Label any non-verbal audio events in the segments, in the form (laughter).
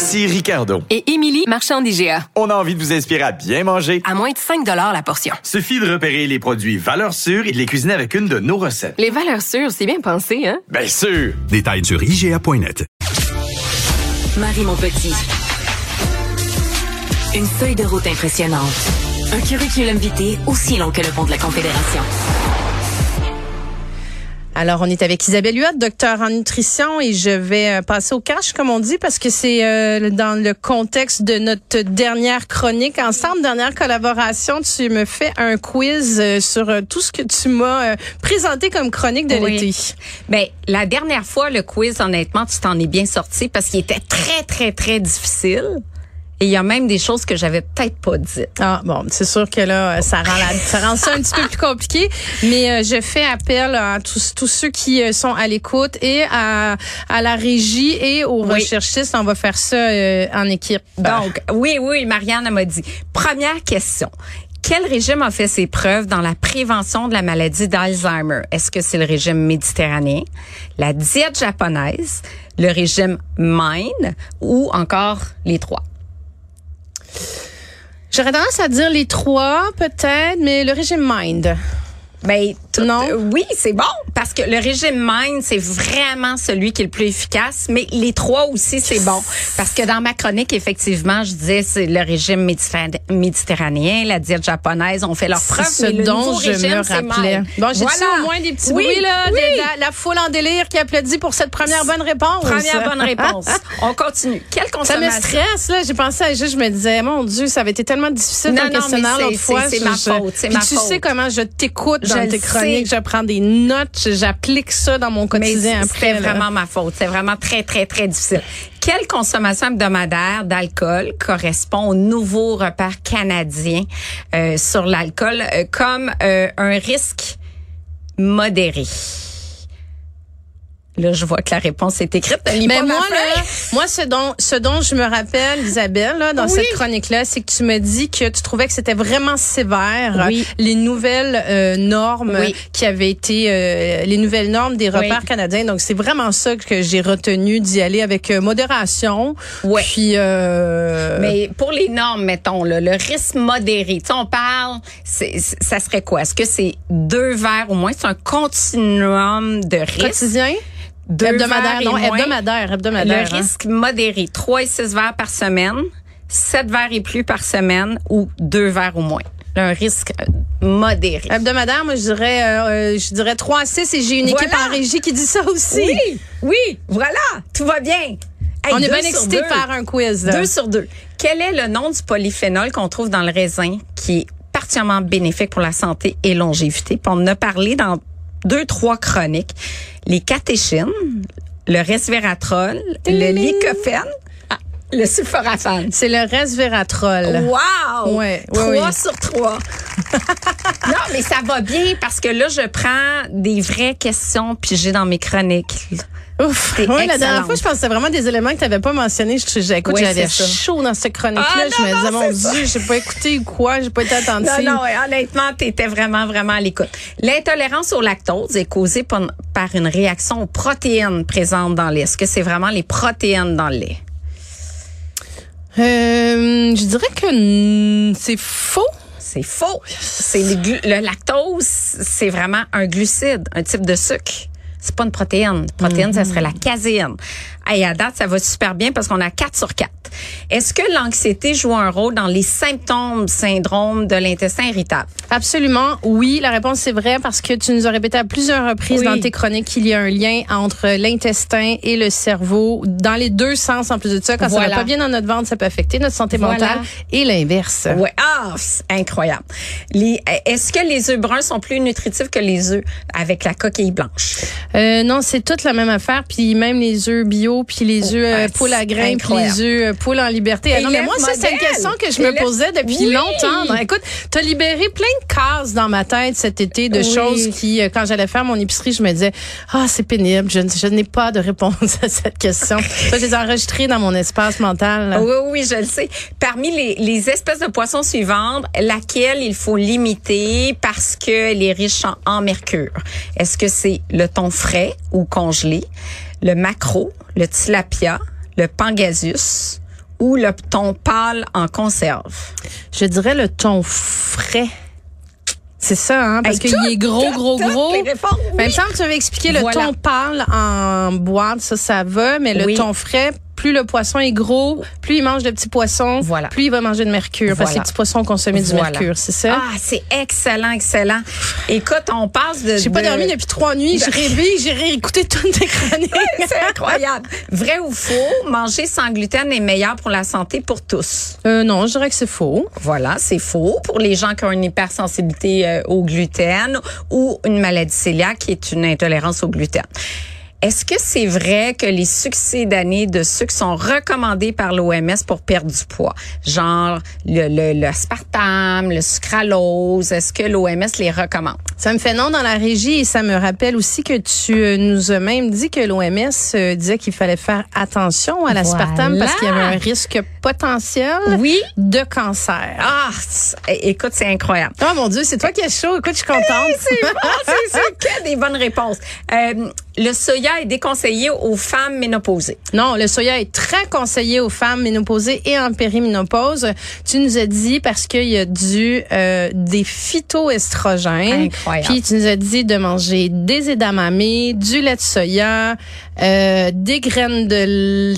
Ici Ricardo. Et Émilie, marchand d'IGA. On a envie de vous inspirer à bien manger. À moins de 5 la portion. Suffit de repérer les produits valeurs sûres et de les cuisiner avec une de nos recettes. Les valeurs sûres, c'est bien pensé, hein? Bien sûr! Détails sur IGA.net. Marie Montpetit. Une feuille de route impressionnante. Un curriculum vitae aussi long que le pont de la Confédération. Alors, on est avec Isabelle Huot, docteur en nutrition, et je vais euh, passer au cash, comme on dit, parce que c'est euh, dans le contexte de notre dernière chronique ensemble, dernière collaboration. Tu me fais un quiz euh, sur tout ce que tu m'as présenté comme chronique de oui. l'été. Ben, la dernière fois, le quiz, honnêtement, tu t'en es bien sorti parce qu'il était très, très, très difficile. Et il y a même des choses que j'avais peut-être pas dites. Ah bon, c'est sûr que là, ça rend, la, ça rend ça un petit peu plus compliqué. Mais euh, je fais appel à tous, tous ceux qui euh, sont à l'écoute et à, à la régie et aux Oui. recherchistes. On va faire ça euh, en équipe. Donc, oui, oui, Marianne m'a dit. Première question. Quel régime a fait ses preuves dans la prévention de la maladie d'Alzheimer? Est-ce que c'est le régime méditerranéen, la diète japonaise, le régime Mine ou encore les trois? J'aurais tendance à dire les trois, peut-être, mais le régime Mind. Ben, Non? euh, oui, c'est bon parce que le régime Mind, c'est vraiment celui qui est le plus efficace, mais les trois aussi, c'est bon parce que dans ma chronique, effectivement, je disais c'est le régime méditerranéen, la diète japonaise, ont fait leur preuve, mais ce le dont je régime, me rappelais. Bon, j'ai Voilà. au moins des petits Oui, bruits, là, de oui. la, la foule en délire qui applaudit pour cette première bonne réponse? Première bonne réponse. (laughs) On continue. Quelle Ça me consommation? stresse, là. J'ai pensé à juste, je me disais, mon Dieu, ça avait été tellement difficile Non, ton non, questionnaire l'autre fois. c'est- ma faute, c'est tu sais comment je t'écoute dans Je tes le chroniques. Je prends des notes, j'applique ça dans mon quotidien c'était là. vraiment ma faute. C'est vraiment très, très, très difficile. Quelle consommation hebdomadaire d'alcool correspond au nouveau repère canadien euh, sur l'alcool euh, comme euh, un risque modéré? Là, je vois que la réponse est écrite. Mais moi, là, moi, ce dont, ce dont je me rappelle, Isabelle, là, dans Oui. cette chronique-là, c'est que tu me dis que tu trouvais que c'était vraiment sévère Oui. les nouvelles euh, normes Oui. qui avaient été euh, les nouvelles normes des repères canadiens. Donc c'est vraiment ça que j'ai retenu d'y aller avec euh, modération. Puis euh, Mais pour les normes, mettons, là, le risque modéré, tu sais, on parle, c'est- ça serait quoi? Est-ce que c'est deux verres au moins? C'est un continuum de risque? quotidien, Deux hebdomadaire, non, hebdomadaire, hebdomadaire. Le hein. risque modéré, 3 et 6 verres par semaine, 7 verres et plus par semaine ou 2 verres ou moins. Un risque euh, modéré. Hebdomadaire, moi je dirais euh, euh, je dirais 3 à 6 et j'ai une équipe Voilà. en régie qui dit ça aussi. Oui, oui, voilà, tout va bien. Hey, On est bien sur excités de faire un quiz. là. Deux sur deux. Quel est le nom du polyphénol qu'on trouve dans le raisin qui est particulièrement bénéfique pour la santé et longévité? Puis on en a parlé dans deux, trois chroniques. Les catéchines, le resveratrol, le lycopène, ah, le sulforaphane. C'est le resveratrol. Wow! Ouais, oui, Trois oui. sur trois. (laughs) non, mais ça va bien parce que là, je prends des vraies questions puis j'ai dans mes chroniques. Ouf. Ouais, la dernière fois, je pense que c'était vraiment des éléments que tu n'avais pas mentionnés. Je, je- écoute, Oui, j'avais chaud dans cette chronique-là. Ah, je me disais, mon. Dieu, j'ai pas écouté ou quoi, j'ai pas été attentive. Non, non, honnêtement, tu étais vraiment, vraiment à l'écoute. L'intolérance au lactose est causée par une réaction aux protéines présentes dans le lait. Est-ce que c'est vraiment les protéines dans le lait? Euh, je dirais que mm, c'est faux. C'est faux. C'est le, le lactose, c'est vraiment un glucide, un type de sucre. C'est pas une protéine. Protéine, ça serait la caséine. Hey, à date, ça va super bien parce qu'on a 4 sur 4. Est-ce que l'anxiété joue un rôle dans les symptômes syndrome de l'intestin irritable? Absolument, oui. La réponse c'est vrai parce que tu nous as répété à plusieurs reprises Oui. dans tes chroniques qu'il y a un lien entre l'intestin et le cerveau dans les deux sens en plus de ça. Quand ça va pas bien dans notre ventre, ça peut affecter notre santé Voilà. mentale et l'inverse. Ouais. Ah, c'est incroyable. Est-ce que les œufs bruns sont plus nutritifs que les œufs avec la coquille blanche? Euh, non, c'est toute la même affaire. Puis même les œufs bio puis les œufs euh, Ouais, poule à c'est grains, puis les œufs euh, poule en liberté. Ah non, mais moi, ça, c'est une question que je me posais depuis Oui. longtemps. Écoute, t'as libéré plein de cases dans ma tête cet été de Oui. choses qui, euh, quand j'allais faire mon épicerie, je me disais, ah, c'est pénible, je, n'ai pas de réponse à cette question. ça, je les ai enregistrées dans mon espace mental. là. Oui, oui, je le sais. Parmi les, les espèces de poissons suivantes, laquelle il faut limiter parce qu'elle est riche en, en mercure? Est-ce que c'est le thon frais ou congelé, le maquereau, le tilapia, le pangasius ou le thon pâle en conserve? Je dirais le thon frais. C'est ça, hein? Parce qu'il est gros, tout, gros, gros. Ben, oui. il me semble que tu avais expliqué le thon pâle en boîte, ça, ça va, mais le thon frais, plus le poisson est gros, plus il mange de petits poissons, Voilà. plus il va manger de mercure. Parce que Voilà. les petits poissons consomment du Voilà. mercure, c'est ça? Ah, c'est excellent, excellent. Écoute, on passe de... J'ai pas dormi depuis trois nuits. J'ai rêvé, j'ai réécouté toutes tes chroniques. C'est incroyable. Vrai ou faux, manger sans gluten est meilleur pour la santé pour tous. Euh, non, je dirais que c'est faux. Voilà, c'est faux pour les gens qui ont une hypersensibilité euh, au gluten ou une maladie cœliaque qui est une intolérance au gluten. Est-ce que c'est vrai que les succès d'année de sucre sont recommandés par l'OMS pour perdre du poids? Genre le, le, le le sucralose, est-ce que l'OMS les recommande? Ça me fait non dans la régie et ça me rappelle aussi que tu euh, nous as même dit que l'OMS euh, disait qu'il fallait faire attention à l'aspartame Voilà. parce qu'il y avait un risque potentiel Oui. de cancer. Ah, écoute, c'est incroyable. Oh mon Dieu, c'est toi qui es chaud. Écoute, je suis contente. C'est bon, c'est (laughs) que des bonnes réponses. Euh, le soya est déconseillé aux femmes ménopausées. Non, le soya est très conseillé aux femmes ménopausées et en périménopause. Tu nous as dit parce qu'il y a du euh, des phytoestrogènes. Incroyable. Puis tu nous as dit de manger des edamame, du lait de soya, euh, des graines de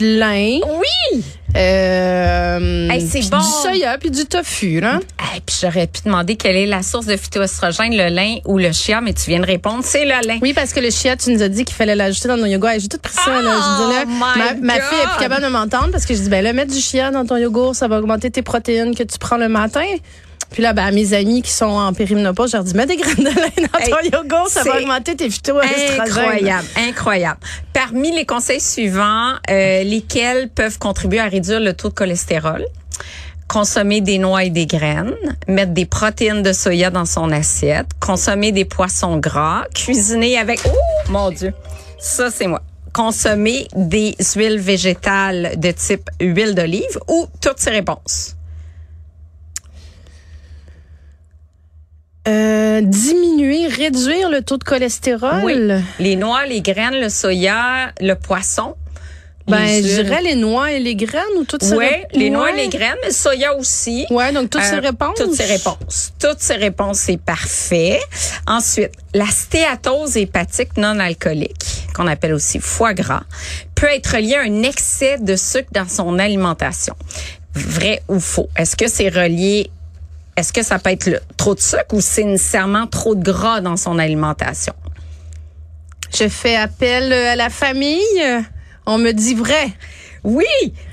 lin. Oui! Euh, Hey, c'est puis bon. Du soya puis du tofu, là. Et puis j'aurais pu demander quelle est la source de phytoestrogène, le lin ou le chia, mais tu viens de répondre, c'est le lin. Oui, parce que le chia, tu nous as dit qu'il fallait l'ajouter dans nos yogourts. Hey, J'ai tout pris ça. là. Je dis, là, Oh my ma, fille est plus capable de m'entendre parce que je dis, ben là, mettre du chia dans ton yogourt, ça va augmenter tes protéines que tu prends le matin. Puis là, ben, à mes amis qui sont en périménopause, je leur dis, mets des graines de lin dans Hey, ton yogourt, ça va augmenter tes phytoestrogènes. Incroyable, incroyable. Parmi les conseils suivants, euh, lesquels peuvent contribuer à réduire le taux de cholestérol? Consommer des noix et des graines, mettre des protéines de soya dans son assiette, consommer des poissons gras, cuisiner avec... Oh, mon Dieu! Ça, c'est moi. Consommer des huiles végétales de type huile d'olive ou toutes ces réponses. Euh, diminuer, réduire le taux de cholestérol? Oui. Les noix, les graines, le soya, le poisson. Ben, je dirais les noix et les graines ou toutes ces Oui, les noix et les graines, mais le soya aussi. Ouais, donc toutes ces Euh, réponses? Toutes ces réponses. Toutes ces réponses, c'est parfait. Ensuite, la stéatose hépatique non alcoolique, qu'on appelle aussi foie gras, peut être liée à un excès de sucre dans son alimentation. Vrai ou faux? Est-ce que c'est relié est-ce que ça peut être trop de sucre ou c'est nécessairement trop de gras dans son alimentation? Je fais appel euh, à la famille. On me dit vrai. Oui,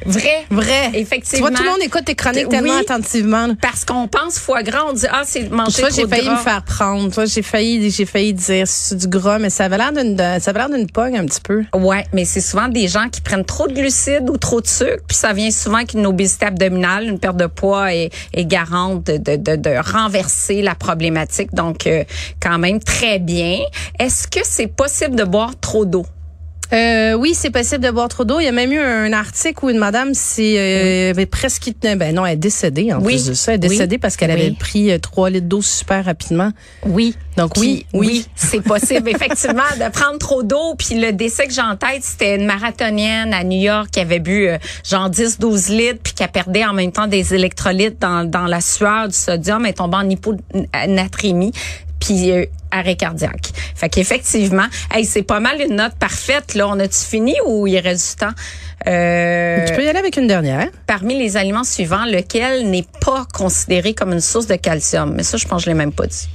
vrai. Vrai. Effectivement. Tu vois, tout le monde écoute tes chroniques tellement Oui. attentivement. Parce qu'on pense foie gras, on dit ah c'est manger trop j'ai de failli gras. me faire prendre. Tu vois, j'ai failli, j'ai failli dire c'est du gras, mais ça avait l'air d'une, ça avait l'air d'une pogne un petit peu. Ouais, mais c'est souvent des gens qui prennent trop de glucides ou trop de sucre, puis ça vient souvent avec une obésité abdominale, une perte de poids est, est garante de, de, de, de renverser la problématique. Donc, euh, quand même très bien. Est-ce que c'est possible de boire trop d'eau? Euh, oui, c'est possible de boire trop d'eau. Il y a même eu un article où une madame s'est euh, avait presque ben non, elle est décédée en Oui. plus de ça, elle est Oui. décédée parce qu'elle Oui. avait pris euh, trois litres d'eau super rapidement. Oui. Donc oui, Puis, oui. c'est possible (laughs) effectivement de prendre trop d'eau. Puis le décès que j'ai en tête, c'était une marathonienne à New York qui avait bu euh, genre 10-12 litres puis qui a perdu en même temps des électrolytes dans, dans la sueur du sodium et tombant en hyponatrémie puis euh, arrêt cardiaque. Fait qu'effectivement, hey, c'est pas mal une note parfaite. Là, on a-tu fini ou il reste du temps? Euh, Tu peux y aller avec une dernière. parmi les aliments suivants, lequel n'est pas considéré comme une source de calcium? Mais ça, je pense que je l'ai même pas dit.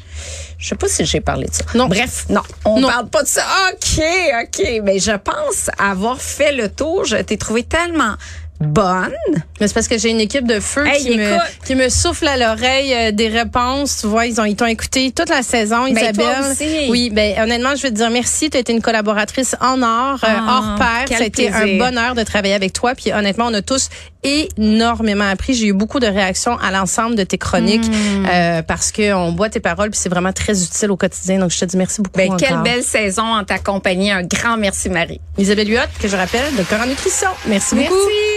Je sais pas si j'ai parlé de ça. Non. Bref, non, on parle pas de ça. OK, OK. Mais je pense avoir fait le tour. Je t'ai trouvé tellement bonne. Mais c'est parce que j'ai une équipe de feu Hey, qui, me, qui me souffle à l'oreille euh, des réponses. Tu vois, ils ont ils t'ont écouté toute la saison, Ben, Isabelle. toi aussi. Oui, ben honnêtement, je vais te dire merci. Tu as été une collaboratrice en or, euh, Ah, hors pair. Ça a été un bonheur de travailler avec toi. Puis honnêtement, on a tous énormément appris. J'ai eu beaucoup de réactions à l'ensemble de tes chroniques Hmm. euh, parce que on boit tes paroles puis c'est vraiment très utile au quotidien. Donc je te dis merci beaucoup. Ben, quelle belle saison en ta compagnie. Un grand merci, Marie. Isabelle Huot, que je rappelle, de Corps en Nutrition. Merci beaucoup. Merci.